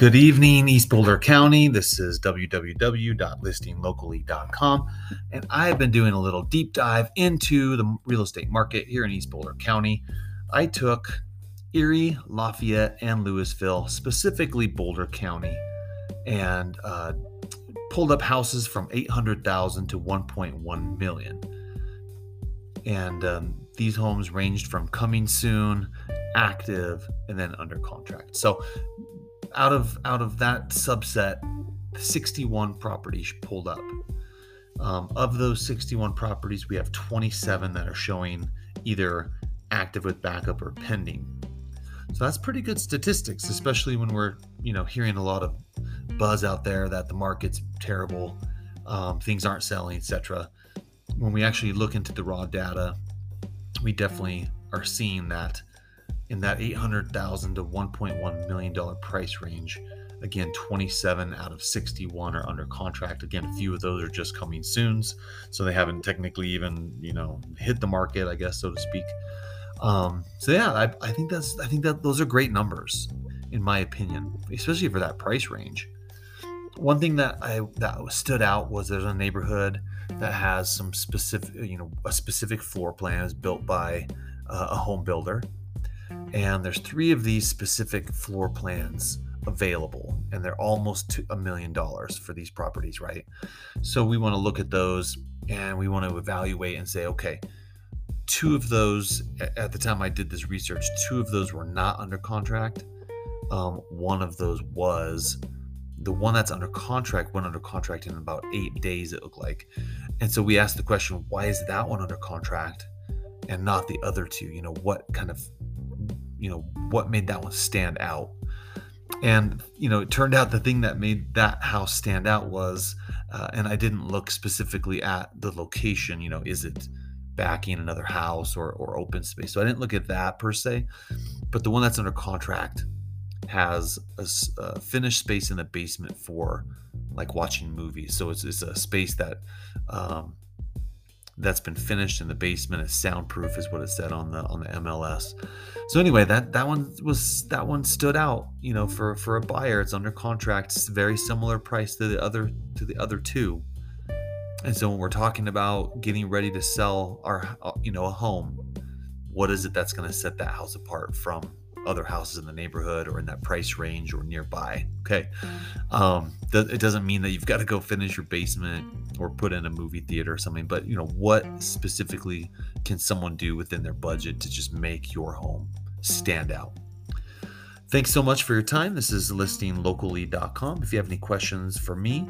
Good evening, East Boulder County. This is www.listinglocally.com, and I've been doing a little deep dive into the real estate market here in East Boulder County. I took Erie, Lafayette, and Louisville, specifically Boulder County, and uh, pulled up houses from 800,000 to 1.1 million. And um, these homes ranged from coming soon, active, and then under contract. So out of out of that subset, 61 properties pulled up. Um, of those 61 properties, we have 27 that are showing either active with backup or pending. So that's pretty good statistics, especially when we're you know hearing a lot of buzz out there that the market's terrible, um, things aren't selling, etc. When we actually look into the raw data, we definitely are seeing that in that 800,000 to 1.1 million dollar price range. Again, 27 out of 61 are under contract. Again, a few of those are just coming soon, so they haven't technically even you know hit the market, I guess so to speak. Um, so yeah, I, I think that's I think that those are great numbers in my opinion, especially for that price range. One thing that I that stood out was there's a neighborhood that has some specific, you know, a specific floor plan is built by uh, a home builder and there's three of these specific floor plans available and they're almost a million dollars for these properties right? So we want to look at those and we want to evaluate and say okay two of those at the time i did this research two of those were not under contract. Um, one of those was the one that's under contract went under contract in about eight days it looked like. And so we asked the question why is that one under contract and not the other two? You know what kind of you know what made that one stand out. And you know it turned out the thing that made that house stand out was uh, and i didn't look specifically at the location you know is it backing another house or, or open space? So i didn't look at that per se but the one that's under contract has a, a finished space in the basement for like watching movies. So it's, it's a space that um, that's been finished in the basement. It's soundproof, is what it said on the on the MLS. So anyway, that that one was that one stood out. You know, for for a buyer, it's under contract. It's very similar price to the other to the other two. And so when we're talking about getting ready to sell our uh, you know a home, what is it that's going to set that house apart from other houses in the neighborhood or in that price range or nearby. Okay. Um, th- it doesn't mean that you've got to go finish your basement or put in a movie theater or something, but you know, what specifically can someone do within their budget to just make your home stand out? Thanks so much for your time. This is listinglocally.com. If you have any questions for me,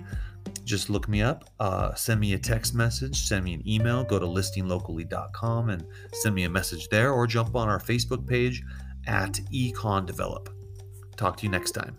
just look me up, uh, send me a text message, send me an email, go to listinglocally.com and send me a message there, or jump on our Facebook page at Econ Develop. Talk to you next time.